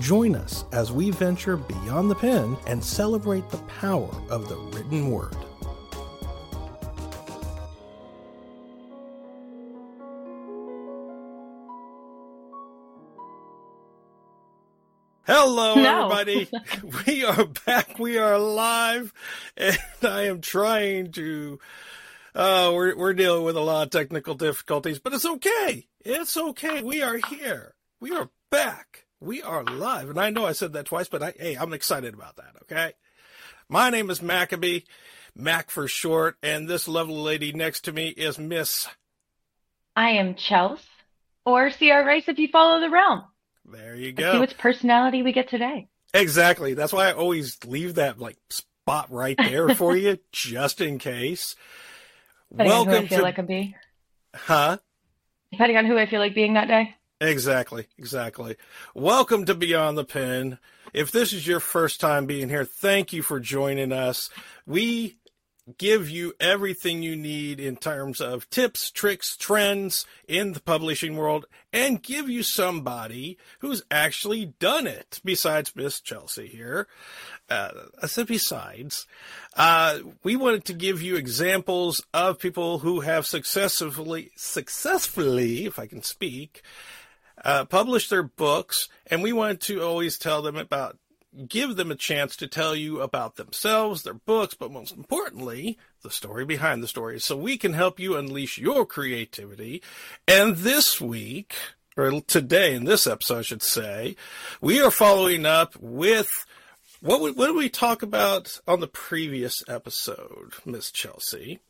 join us as we venture beyond the pen and celebrate the power of the written word. Hello, no. everybody. we are back. We are live, and I am trying to. Uh, we're we're dealing with a lot of technical difficulties, but it's okay. It's okay. We are here. We are back. We are live, and I know I said that twice, but I, hey, I'm excited about that. Okay. My name is Maccabee, Mac for short, and this lovely lady next to me is Miss. I am Chelsea, or C.R. Rice if you follow the realm. There you go. Let's see which personality we get today. Exactly. That's why I always leave that like spot right there for you, just in case. Depending Welcome on who I feel to... like I'm being. Huh? Depending on who I feel like being that day. Exactly, exactly. Welcome to Beyond the Pen. If this is your first time being here, thank you for joining us. We give you everything you need in terms of tips, tricks, trends in the publishing world, and give you somebody who's actually done it besides Miss Chelsea here. Uh, I said besides, uh, we wanted to give you examples of people who have successfully, successfully, if I can speak, uh, published their books, and we want to always tell them about give them a chance to tell you about themselves, their books, but most importantly, the story behind the story. So we can help you unleash your creativity. And this week, or today in this episode, I should say, we are following up with what, what did we talk about on the previous episode, Miss Chelsea?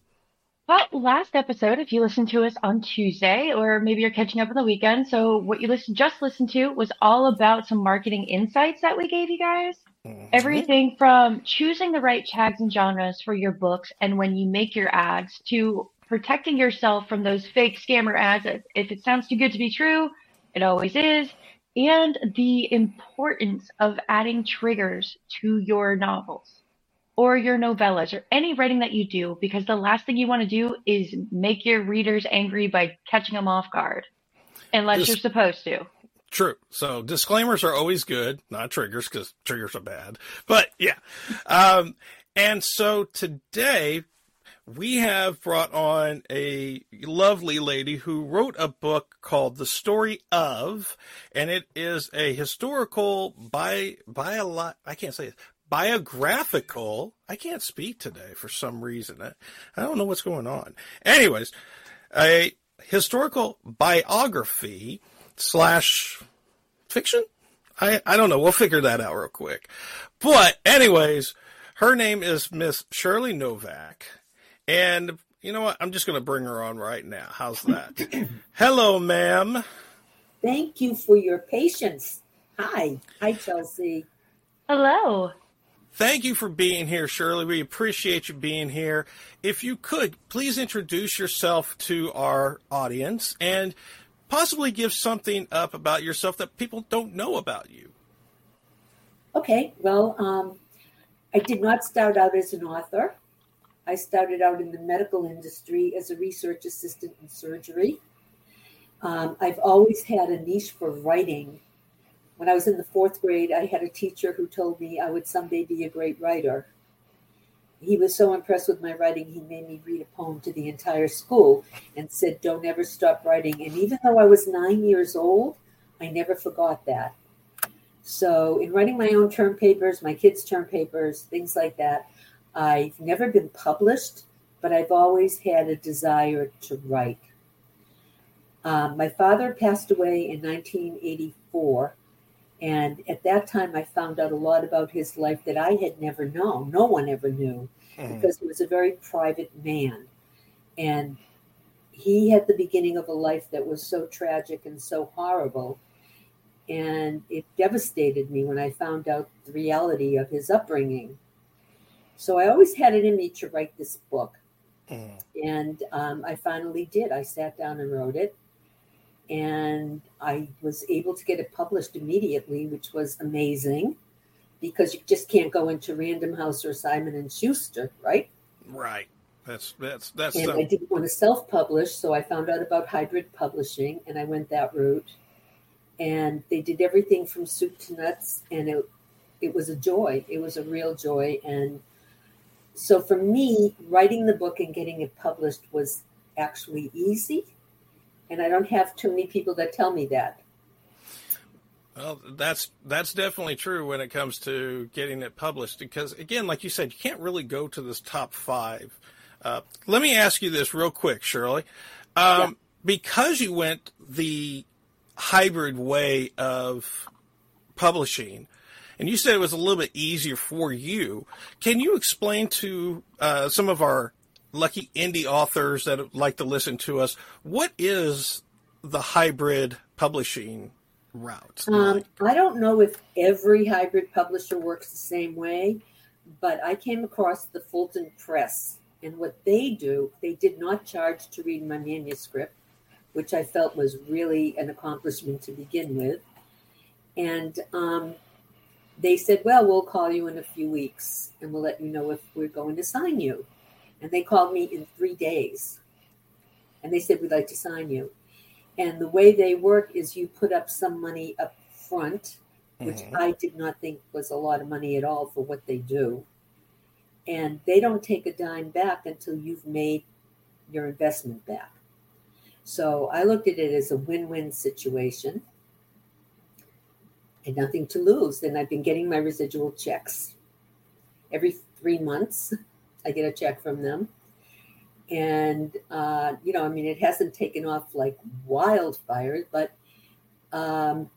Well, last episode, if you listened to us on Tuesday, or maybe you're catching up on the weekend, so what you listen, just listened to was all about some marketing insights that we gave you guys. Mm-hmm. Everything from choosing the right tags and genres for your books and when you make your ads to protecting yourself from those fake scammer ads. If it sounds too good to be true, it always is. And the importance of adding triggers to your novels or your novellas or any writing that you do because the last thing you want to do is make your readers angry by catching them off guard unless Dis- you're supposed to. True. So disclaimers are always good, not triggers because triggers are bad. But yeah. Um, and so today we have brought on a lovely lady who wrote a book called The Story of, and it is a historical by by a lot I can't say it biographical. I can't speak today for some reason. I, I don't know what's going on. Anyways, a historical biography slash fiction. I, I don't know. We'll figure that out real quick. But anyways, her name is Miss Shirley Novak. And you know what? I'm just going to bring her on right now. How's that? Hello, ma'am. Thank you for your patience. Hi. Hi, Chelsea. Hello. Thank you for being here, Shirley. We appreciate you being here. If you could, please introduce yourself to our audience and possibly give something up about yourself that people don't know about you. Okay, well, um, I did not start out as an author. I started out in the medical industry as a research assistant in surgery. Um, I've always had a niche for writing when I was in the fourth grade, I had a teacher who told me I would someday be a great writer. He was so impressed with my writing, he made me read a poem to the entire school and said, Don't ever stop writing. And even though I was nine years old, I never forgot that. So, in writing my own term papers, my kids' term papers, things like that, I've never been published, but I've always had a desire to write. Um, my father passed away in 1984 and at that time, I found out a lot about his life that I had never known. No one ever knew mm-hmm. because he was a very private man. And he had the beginning of a life that was so tragic and so horrible. And it devastated me when I found out the reality of his upbringing. So I always had it in me to write this book. Mm. And um, I finally did. I sat down and wrote it and I was able to get it published immediately, which was amazing because you just can't go into Random House or Simon and Schuster, right? Right. That's that's that's. And I didn't want to self-publish, so I found out about hybrid publishing, and I went that route. And they did everything from soup to nuts, and it it was a joy. It was a real joy, and so for me, writing the book and getting it published was actually easy and I don't have too many people that tell me that. Well, that's that's definitely true when it comes to getting it published. Because again, like you said, you can't really go to this top five. Uh, let me ask you this real quick, Shirley. Um, yeah. Because you went the hybrid way of publishing, and you said it was a little bit easier for you. Can you explain to uh, some of our lucky indie authors that like to listen to us, what is the hybrid publishing route? Um, I don't know if every hybrid publisher works the same way, but I came across the Fulton Press, and what they do, they did not charge to read my manuscript, which I felt was really an accomplishment to begin with. And um, they said, Well, we'll call you in a few weeks and we'll let you know if we're going to sign you. And they called me in three days. And they said, We'd like to sign you. And the way they work is you put up some money up front, which mm-hmm. I did not think was a lot of money at all for what they do. And they don't take a dime back until you've made your investment back. So I looked at it as a win win situation and nothing to lose. And I've been getting my residual checks every three months. I get a check from them. And, uh, you know, I mean, it hasn't taken off like wildfire, but um,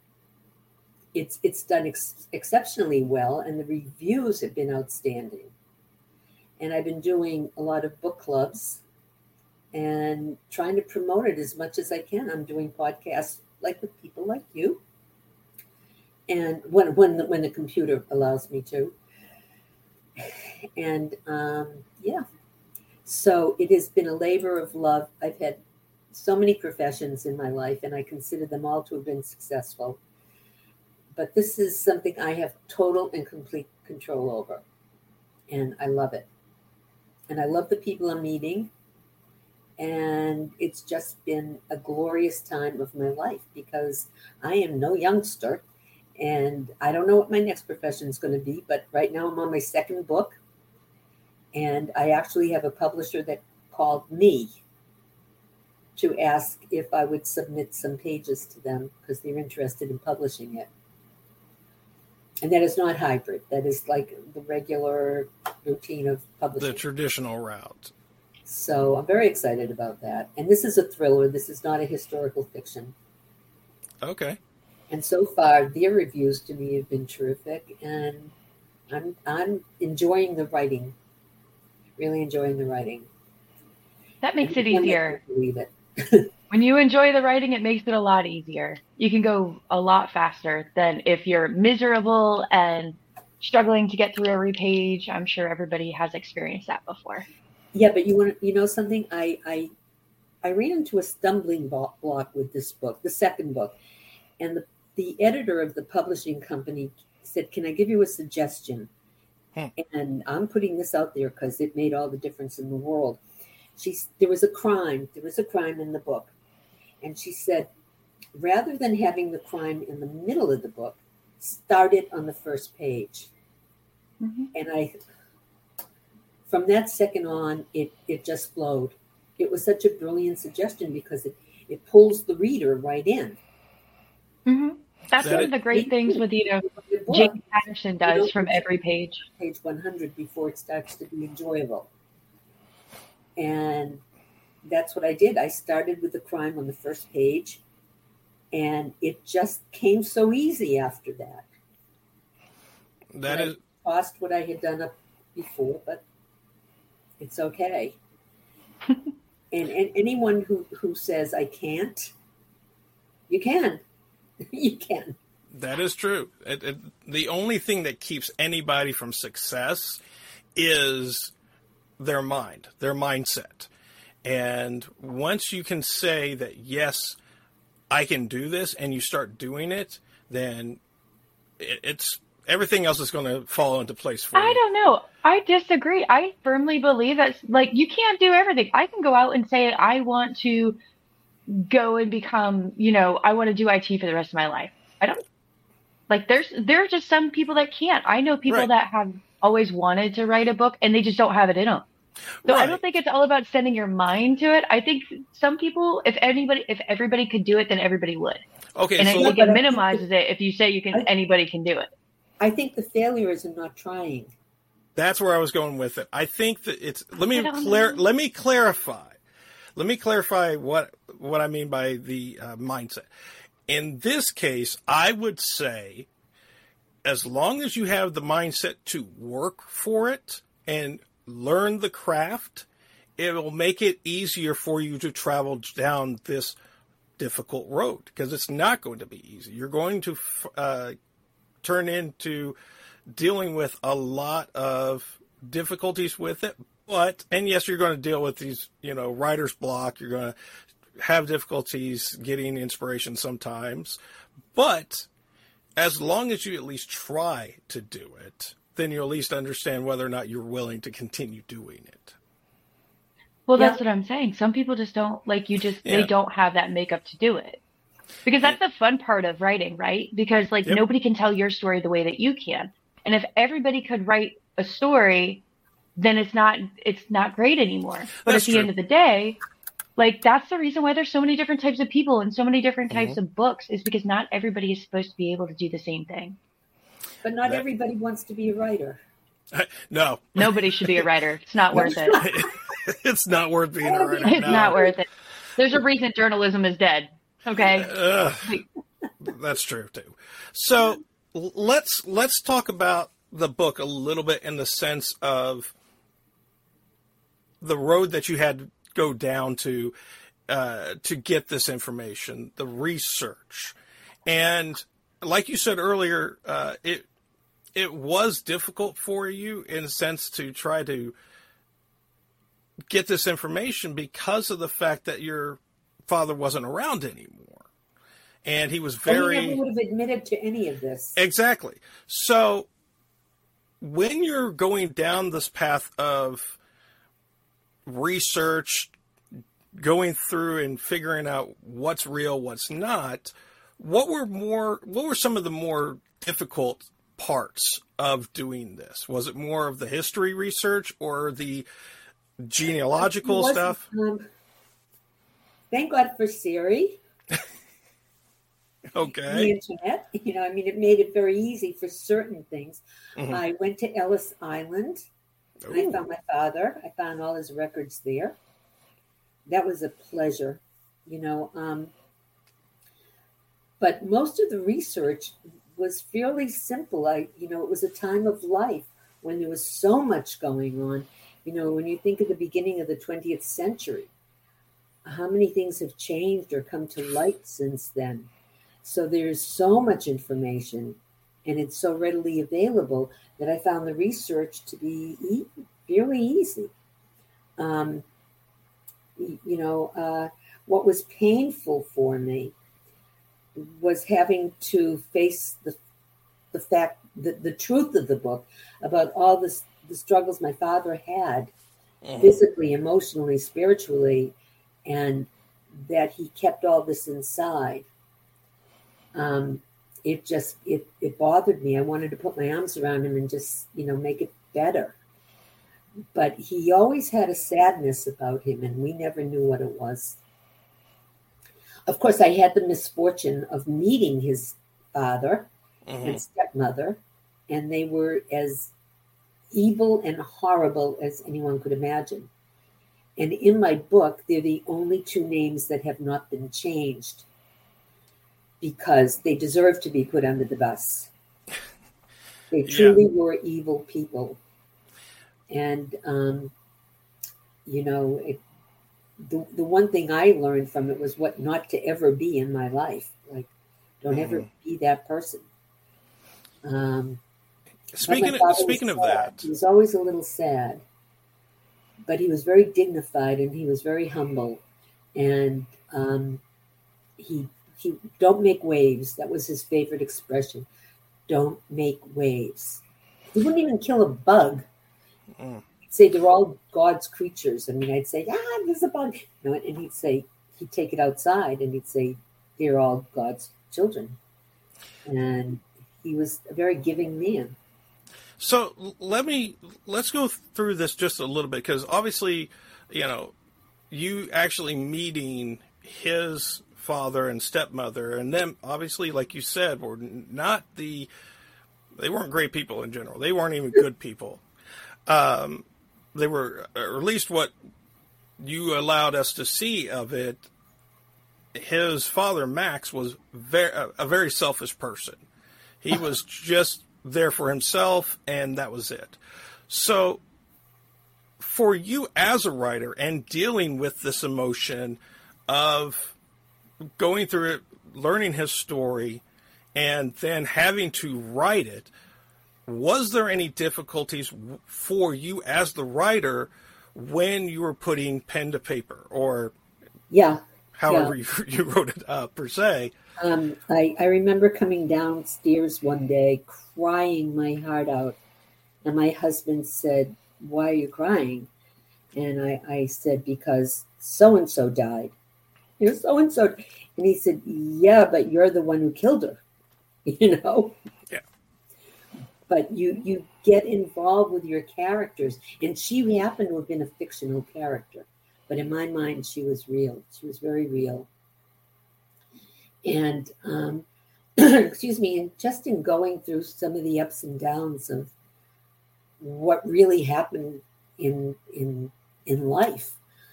it's, it's done ex- exceptionally well, and the reviews have been outstanding. And I've been doing a lot of book clubs and trying to promote it as much as I can. I'm doing podcasts like with people like you, and when when the, when the computer allows me to, and um, yeah, so it has been a labor of love. I've had so many professions in my life, and I consider them all to have been successful. But this is something I have total and complete control over, and I love it. And I love the people I'm meeting. And it's just been a glorious time of my life because I am no youngster and I don't know what my next profession is going to be, but right now I'm on my second book. And I actually have a publisher that called me to ask if I would submit some pages to them because they're interested in publishing it. And that is not hybrid. That is like the regular routine of publishing. The traditional route. So I'm very excited about that. And this is a thriller. This is not a historical fiction. Okay. And so far, their reviews to me have been terrific, and I'm I'm enjoying the writing. Really enjoying the writing. That makes it easier. Believe it. when you enjoy the writing, it makes it a lot easier. You can go a lot faster than if you're miserable and struggling to get through every page. I'm sure everybody has experienced that before. Yeah, but you want you know something? I I I ran into a stumbling block with this book, the second book, and the the editor of the publishing company said, Can I give you a suggestion? And I'm putting this out there because it made all the difference in the world. She, there was a crime. There was a crime in the book. And she said, rather than having the crime in the middle of the book, started on the first page. Mm-hmm. And I, from that second on, it, it just flowed. It was such a brilliant suggestion because it, it pulls the reader right in. Mm-hmm. That's that one of the great things with you know James Patterson does from every page. Page 100 before it starts to be enjoyable. And that's what I did. I started with the crime on the first page, and it just came so easy after that. that That is cost what I had done up before, but it's okay. and, and anyone who, who says I can't, you can. you can. That is true. It, it, the only thing that keeps anybody from success is their mind, their mindset. And once you can say that, yes, I can do this, and you start doing it, then it, it's everything else is going to fall into place for I you. I don't know. I disagree. I firmly believe that, like, you can't do everything. I can go out and say, I want to go and become, you know, I want to do IT for the rest of my life. I don't like there's there are just some people that can't. I know people right. that have always wanted to write a book and they just don't have it in them. So right. I don't think it's all about sending your mind to it. I think some people, if anybody, if everybody could do it, then everybody would. Okay, and so I think it minimizes it if you say you can. I, anybody can do it. I think the failure is in not trying. That's where I was going with it. I think that it's. Let me clar- Let me clarify. Let me clarify what what I mean by the uh, mindset. In this case, I would say, as long as you have the mindset to work for it and learn the craft, it will make it easier for you to travel down this difficult road because it's not going to be easy. You're going to uh, turn into dealing with a lot of difficulties with it. But, and yes, you're going to deal with these, you know, writer's block. You're going to have difficulties getting inspiration sometimes, but as long as you at least try to do it, then you at least understand whether or not you're willing to continue doing it. Well, yeah. that's what I'm saying. Some people just don't like you just yeah. they don't have that makeup to do it. Because that's the fun part of writing, right? Because like yep. nobody can tell your story the way that you can. And if everybody could write a story, then it's not it's not great anymore. But that's at the true. end of the day, like that's the reason why there's so many different types of people and so many different types mm-hmm. of books is because not everybody is supposed to be able to do the same thing. But not that, everybody wants to be a writer. No. Nobody should be a writer. It's not worth it. it's not worth being a writer. It's no. not worth it. There's a reason journalism is dead. Okay. Uh, that's true too. So let's let's talk about the book a little bit in the sense of the road that you had go down to uh, to get this information, the research, and like you said earlier, uh, it it was difficult for you in a sense to try to get this information because of the fact that your father wasn't around anymore, and he was very. And he never would have admitted to any of this. Exactly. So when you're going down this path of research, going through and figuring out what's real, what's not, what were more what were some of the more difficult parts of doing this? Was it more of the history research or the genealogical stuff? Um, thank God for Siri. okay. The internet. You know, I mean, it made it very easy for certain things. Mm-hmm. I went to Ellis Island. Ooh. I found my father. I found all his records there that was a pleasure, you know. Um, but most of the research was fairly simple. I, you know, it was a time of life when there was so much going on. You know, when you think of the beginning of the 20th century, how many things have changed or come to light since then? So there's so much information and it's so readily available that I found the research to be e- fairly easy. Um, you know, uh, what was painful for me was having to face the the fact that the truth of the book about all this the struggles my father had mm-hmm. physically emotionally spiritually and that he kept all this inside um, it just it it bothered me. I wanted to put my arms around him and just you know make it better. But he always had a sadness about him, and we never knew what it was. Of course, I had the misfortune of meeting his father mm-hmm. and stepmother, and they were as evil and horrible as anyone could imagine. And in my book, they're the only two names that have not been changed because they deserve to be put under the bus. They truly yeah. were evil people. And, um, you know, it, the, the one thing I learned from it was what not to ever be in my life. Like, don't mm. ever be that person. Um, speaking of, speaking of that, he was always a little sad, but he was very dignified and he was very humble, and um, he he don't make waves. That was his favorite expression. Don't make waves. He wouldn't even kill a bug. Mm. He'd say they're all God's creatures. I mean, I'd say, ah, there's a bug. You know, and he'd say, he'd take it outside and he'd say, they're all God's children. And he was a very giving man. So let me let's go through this just a little bit because obviously, you know, you actually meeting his father and stepmother, and then obviously, like you said, were not the they weren't great people in general. They weren't even good people. Um, they were, or at least what you allowed us to see of it. His father Max was very a very selfish person. He was just there for himself, and that was it. So, for you as a writer and dealing with this emotion of going through it, learning his story, and then having to write it, was there any difficulties for you as the writer when you were putting pen to paper or yeah however yeah. You, you wrote it up per se um, I, I remember coming downstairs one day crying my heart out. And my husband said, Why are you crying? And I, I said, Because so and so died. You're so and so. And he said, Yeah, but you're the one who killed her. You know? Yeah. But you you get involved with your characters. And she happened to have been a fictional character. But in my mind, she was real. She was very real and um, excuse me, and just in going through some of the ups and downs of what really happened in in in life.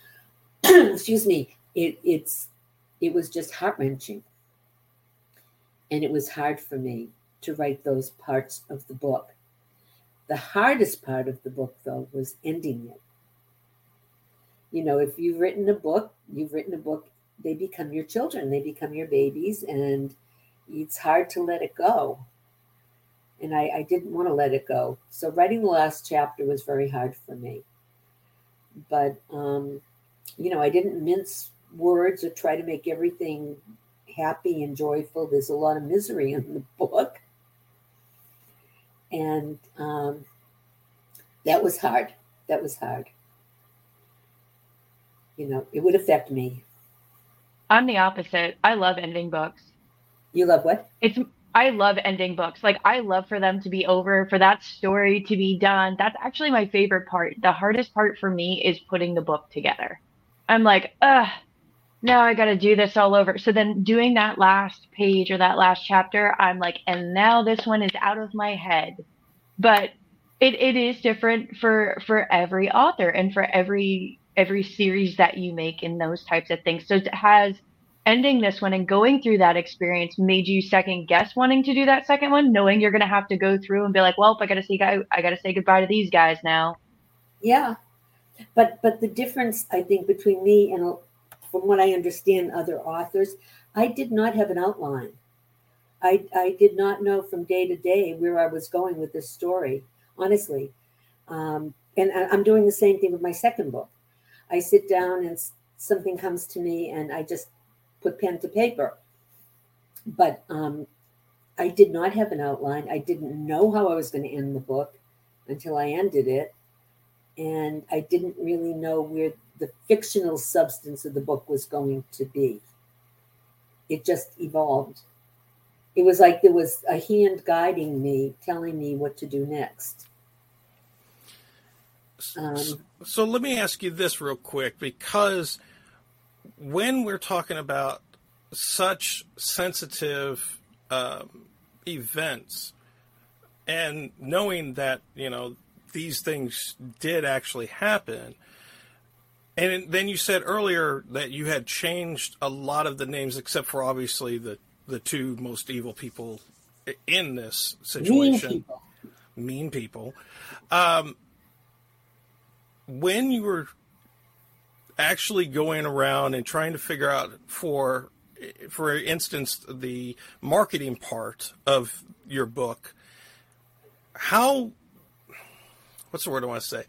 excuse me, it it's it was just heart wrenching, and it was hard for me to write those parts of the book. The hardest part of the book, though, was ending it. You know, if you've written a book, you've written a book they become your children, they become your babies, and it's hard to let it go. And I, I didn't want to let it go. So writing the last chapter was very hard for me. But, um, you know, I didn't mince words or try to make everything happy and joyful. There's a lot of misery in the book. And um, that was hard. That was hard. You know, it would affect me. I'm the opposite. I love ending books. You love what? It's I love ending books. Like I love for them to be over, for that story to be done. That's actually my favorite part. The hardest part for me is putting the book together. I'm like, ugh, now I got to do this all over. So then doing that last page or that last chapter, I'm like, and now this one is out of my head. But it, it is different for for every author and for every every series that you make in those types of things. So has ending this one and going through that experience made you second guess wanting to do that second one, knowing you're to have to go through and be like, well, I got to say, I got to say goodbye to these guys now. Yeah, but but the difference I think between me and from what I understand other authors, I did not have an outline. I I did not know from day to day where I was going with this story, honestly. Um, and I'm doing the same thing with my second book. I sit down and something comes to me and I just put pen to paper. But um, I did not have an outline. I didn't know how I was going to end the book until I ended it. And I didn't really know where the fictional substance of the book was going to be. It just evolved. it was like there was a hand guiding me, telling me what to do next. Um, so, so let me ask you this real quick because when we're talking about such sensitive um, events and knowing that you know these things did actually happen and then you said earlier that you had changed a lot of the names except for obviously the the two most evil people in this situation. Mean people, mean people. Um, when you were actually going around and trying to figure out for for instance the marketing part of your book how what's the word I want to say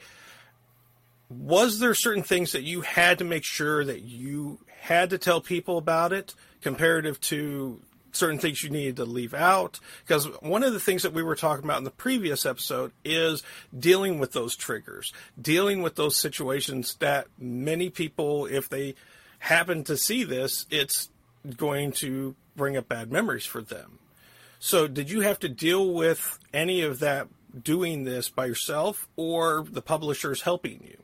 was there certain things that you had to make sure that you had to tell people about it comparative to certain things you needed to leave out? Because one of the things that we were talking about in the previous episode is dealing with those triggers dealing with those situations that many people if they happen to see this it's going to bring up bad memories for them. So did you have to deal with any of that doing this by yourself or the publishers helping you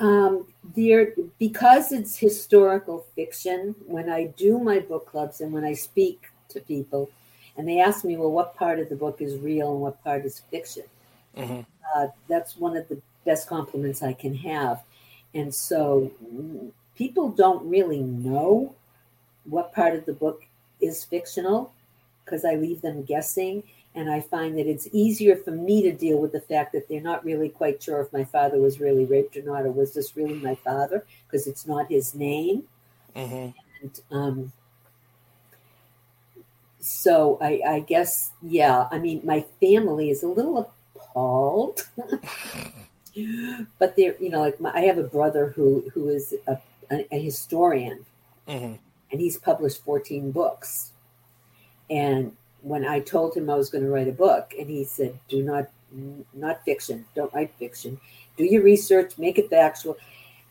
um, there, because it's historical fiction, when I do my book clubs and when I speak to people, and they ask me, well, what part of the book is real and what part is fiction? Mm-hmm. Uh, that's one of the best compliments I can have. And so people don't really know what part of the book is fictional because I leave them guessing. And I find that it's easier for me to deal with the fact that they're not really quite sure if my father was really raped or not, or was this really my father, because it's not his name. Mm-hmm. And um, so I, I guess, yeah, I mean, my family is a little appalled. but they're, you know, like my, I have a brother who who is a, a, a historian, mm-hmm. and he's published 14 books. And when I told him I was going to write a book, and he said, "Do not, not fiction. Don't write fiction. Do your research, make it factual."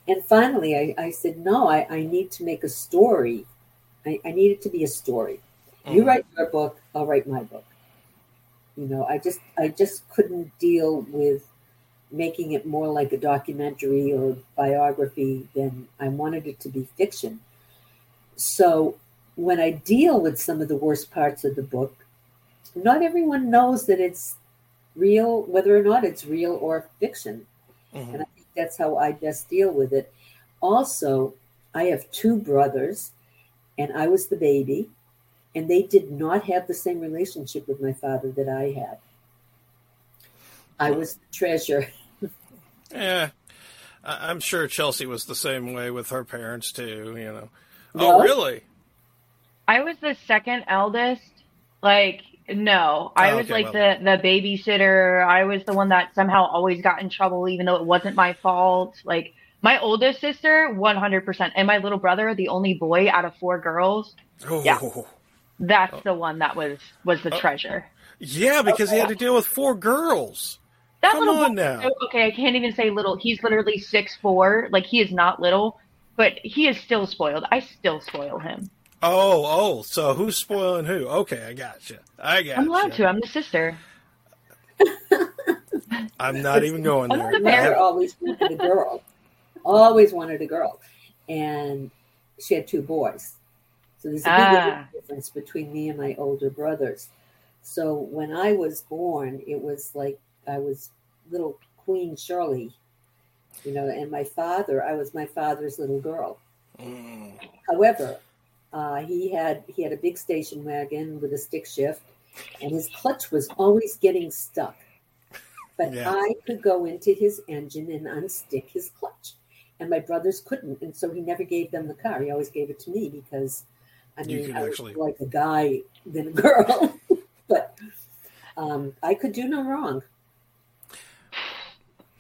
And finally, I, I said, "No, I, I need to make a story. I, I need it to be a story. Mm-hmm. You write your book, I'll write my book." You know, I just, I just couldn't deal with making it more like a documentary or biography than I wanted it to be fiction. So when I deal with some of the worst parts of the book, not everyone knows that it's real, whether or not it's real or fiction. Mm-hmm. And I think that's how I best deal with it. Also, I have two brothers, and I was the baby, and they did not have the same relationship with my father that I had. I was the treasure. yeah. I'm sure Chelsea was the same way with her parents too, you know. Oh, really? I was the second eldest. Like, no, I oh, was like well. the the babysitter. I was the one that somehow always got in trouble, even though it wasn't my fault. Like my oldest sister, one hundred percent, and my little brother, the only boy out of four girls. Oh. Yeah, that's oh. the one that was was the oh. treasure. Yeah, because he had to deal with four girls. That Come little on boy, now. Okay, I can't even say little. He's literally six four. Like he is not little, but he is still spoiled. I still spoil him. Oh, oh, so who's spoiling who? Okay, I got you. I got I'm allowed to. I'm the sister. I'm not even going there. The mother always wanted a girl. Always wanted a girl. And she had two boys. So there's a big ah. difference between me and my older brothers. So when I was born, it was like I was little Queen Shirley, you know, and my father, I was my father's little girl. Mm. However, uh, he had he had a big station wagon with a stick shift, and his clutch was always getting stuck. But yeah. I could go into his engine and unstick his clutch, and my brothers couldn't, and so he never gave them the car. He always gave it to me because, I mean, I was like a guy than a girl, but um, I could do no wrong.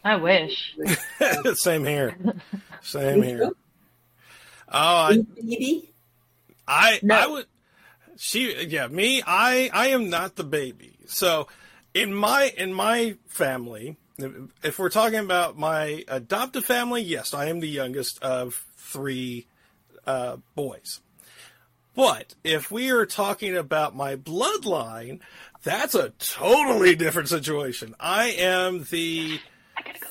I wish. Same here. Same here. Oh, I, baby. I no. I would she yeah me I I am not the baby. So in my in my family, if we're talking about my adoptive family, yes, I am the youngest of three uh, boys. But if we are talking about my bloodline, that's a totally different situation. I am the I gotta go.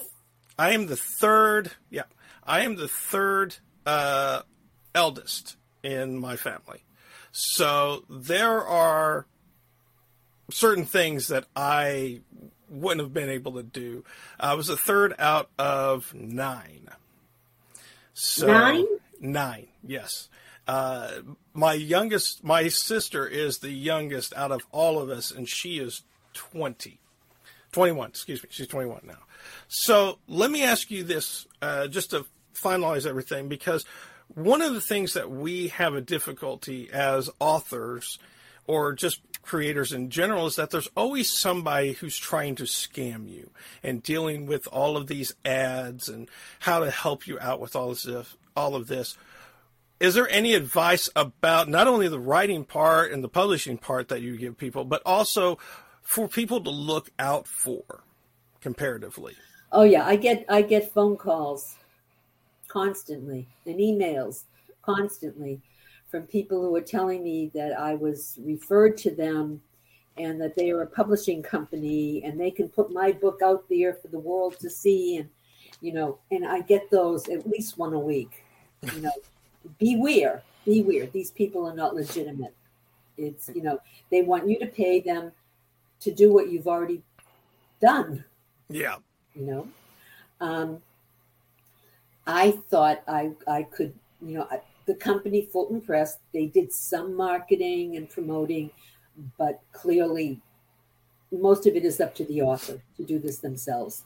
I am the third. Yeah, I am the third uh, eldest in my family. So there are certain things that I wouldn't have been able to do. I was the third out of nine. So, Nine? Nine, yes. Uh, my youngest, my sister is the youngest out of all of us, and she is 20. 21, excuse me. She's 21 now. So let me ask you this, uh, just to finalize everything, because one of the things that we have a difficulty as authors or just creators in general is that there's always somebody who's trying to scam you and dealing with all of these ads and how to help you out with all this, all of this. Is there any advice about not only the writing part and the publishing part that you give people, but also for people to look out for comparatively? Oh yeah, I get I get phone calls constantly and emails constantly from people who are telling me that I was referred to them and that they are a publishing company and they can put my book out there for the world to see and you know and I get those at least one a week. You know, beware, beware. These people are not legitimate. It's you know, they want you to pay them to do what you've already done Yeah. you know um, i thought i i could you know I, the company fulton press they did some marketing and promoting but clearly most of it is up to the author to do this themselves.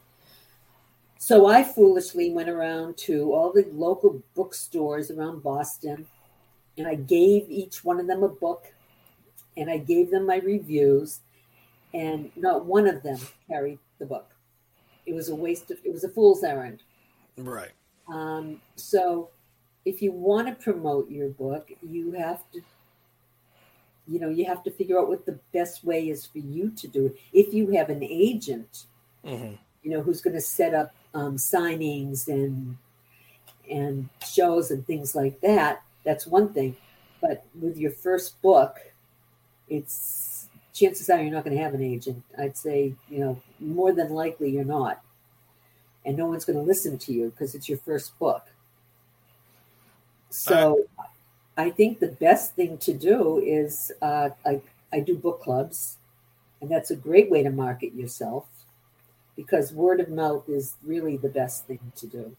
So i foolishly went around to all the local bookstores around boston and i gave each one of them a book and i gave them my reviews and not one of them carried the book. It was a waste of it was a fool's errand. Right. Um, so if you want to promote your book you have to you know you have to figure out what the best way is for you to do it. If you have an agent hmm you know who's going to set up um, signings and and shows and things like that that's one thing. But with your first book it's chances are you're not going to have an agent. I'd say you know more than likely you're not and no one's going to listen to you because it's your first book so i think the best thing to do is uh, I, I do book clubs and that's a great way to market yourself because word of mouth is really the best thing to do.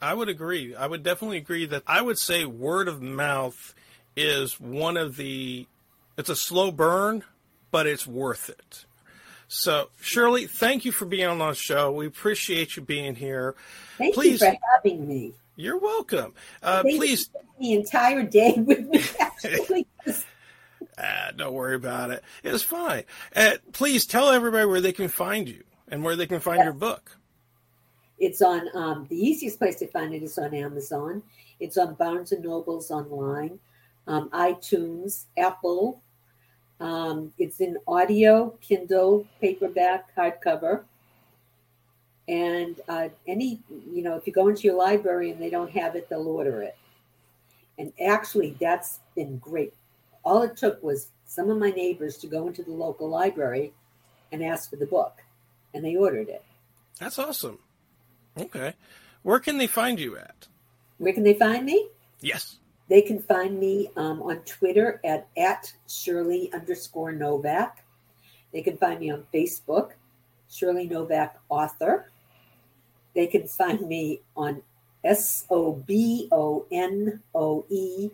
I would agree. I would definitely agree that I would say word of mouth is one of the. It's a slow burn, but it's worth it. So, Shirley, thank you for being on our show. We appreciate you being here. Thank Please. you for having me. You're welcome. Uh, please, the entire day with me. Actually, ah, don't worry about it. It's fine. Uh, please tell everybody where they can find you and where they can find your book. it's on um, the easiest place to find it is on Amazon. It's on Barnes and Nobles online, um, iTunes, Apple. Um, it's in audio, Kindle, paperback, hardcover. And uh, any, you know, if you go into your library and they don't have it, they'll order it. And actually, that's been great. All it took was some of my neighbors to go into the local library and ask for the book, and they ordered it. That's awesome. Okay. Where can they find you at? Where can they find me? Yes. They can find me um, on Twitter at, at Shirley underscore Novak. They can find me on Facebook, Shirley Novak Author. They can find me on S O B O N O E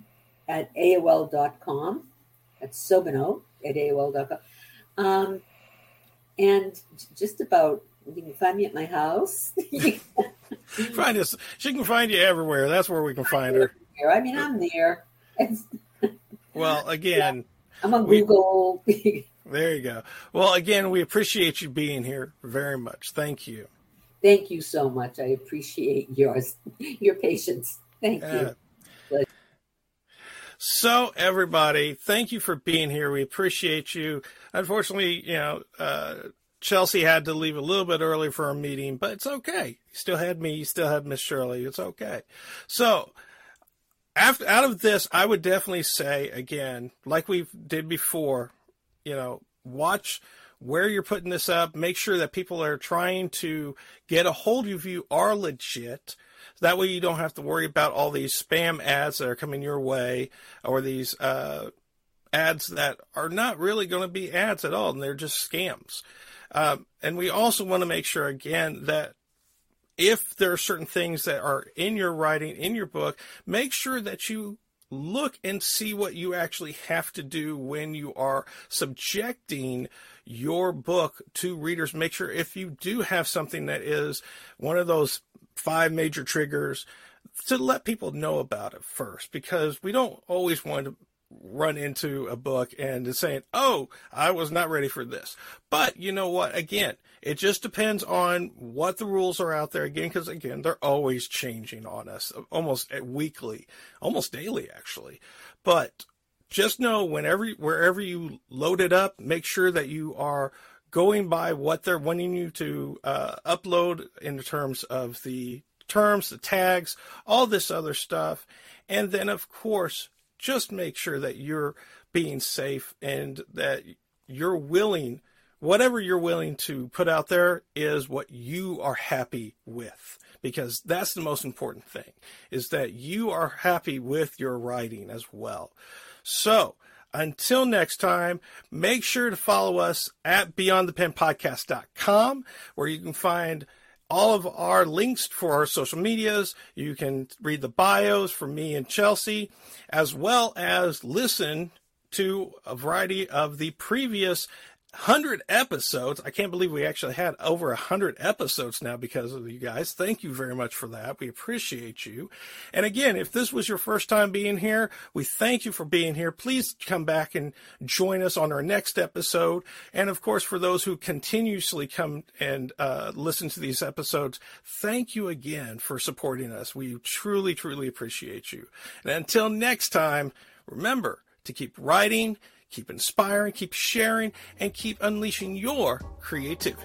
at AOL.com. That's Sobino at AOL.com. Um, and just about, you can find me at my house. Find us. She can find you everywhere. That's where we can find her. I mean, I'm there. It's, Well, again, I'm on We- Google. there you go. Well, again, we appreciate you being here very much. Thank you. Thank you so much. I appreciate yours, your patience. Thank Uh, you. so, everybody, thank you for being here. We appreciate you. Unfortunately, you know, uh, Chelsea had to leave a little bit early for a meeting, but it's okay. You still had me. You still had Miss Shirley. It's okay. So, after out of this, I would definitely say again, like we did before, you know, watch where you're putting this up. Make sure that people are trying to get a hold of you are legit. That way, you don't have to worry about all these spam ads that are coming your way, or these uh, ads that are not really going to be ads at all, and they're just scams. Um, and we also want to make sure again that if there are certain things that are in your writing, in your book, make sure that you look and see what you actually have to do when you are subjecting your book to readers. Make sure if you do have something that is one of those five major triggers, to let people know about it first, because we don't always want to run into a book and saying, "Oh, I was not ready for this." But you know what? Again, it just depends on what the rules are out there. Again, because again, they're always changing on us, almost weekly, almost daily, actually. But just know whenever, wherever you load it up, make sure that you are going by what they're wanting you to uh, upload in terms of the terms, the tags, all this other stuff. And then, of course, just make sure that you're being safe and that you're willing, whatever you're willing to put out there is what you are happy with. Because that's the most important thing is that you are happy with your writing as well. So until next time, make sure to follow us at beyondthepenpodcast.com where you can find all of our links for our social medias. You can read the bios for me and Chelsea, as well as listen to a variety of the previous 100 episodes. I can't believe we actually had over 100 episodes now because of you guys. Thank you very much for that. We appreciate you. And again, if this was your first time being here, we thank you for being here. Please come back and join us on our next episode. And of course, for those who continuously come and uh, listen to these episodes, thank you again for supporting us. We truly, truly appreciate you. And until next time, remember to keep writing keep inspiring, keep sharing, and keep unleashing your creativity.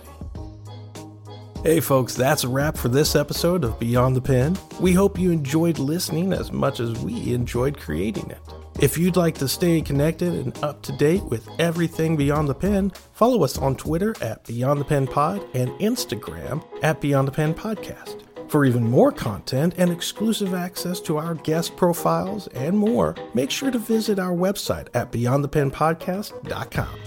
Hey, folks, that's a wrap for this episode of Beyond the Pen. We hope you enjoyed listening as much as we enjoyed creating it. If you'd like to stay connected and up to date with everything Beyond the Pen, follow us on Twitter at Beyond the Pen Pod and Instagram at Beyond the Pen Podcast. For even more content and exclusive access to our guest profiles and more, make sure to visit our website at beyondthepenpodcast.com.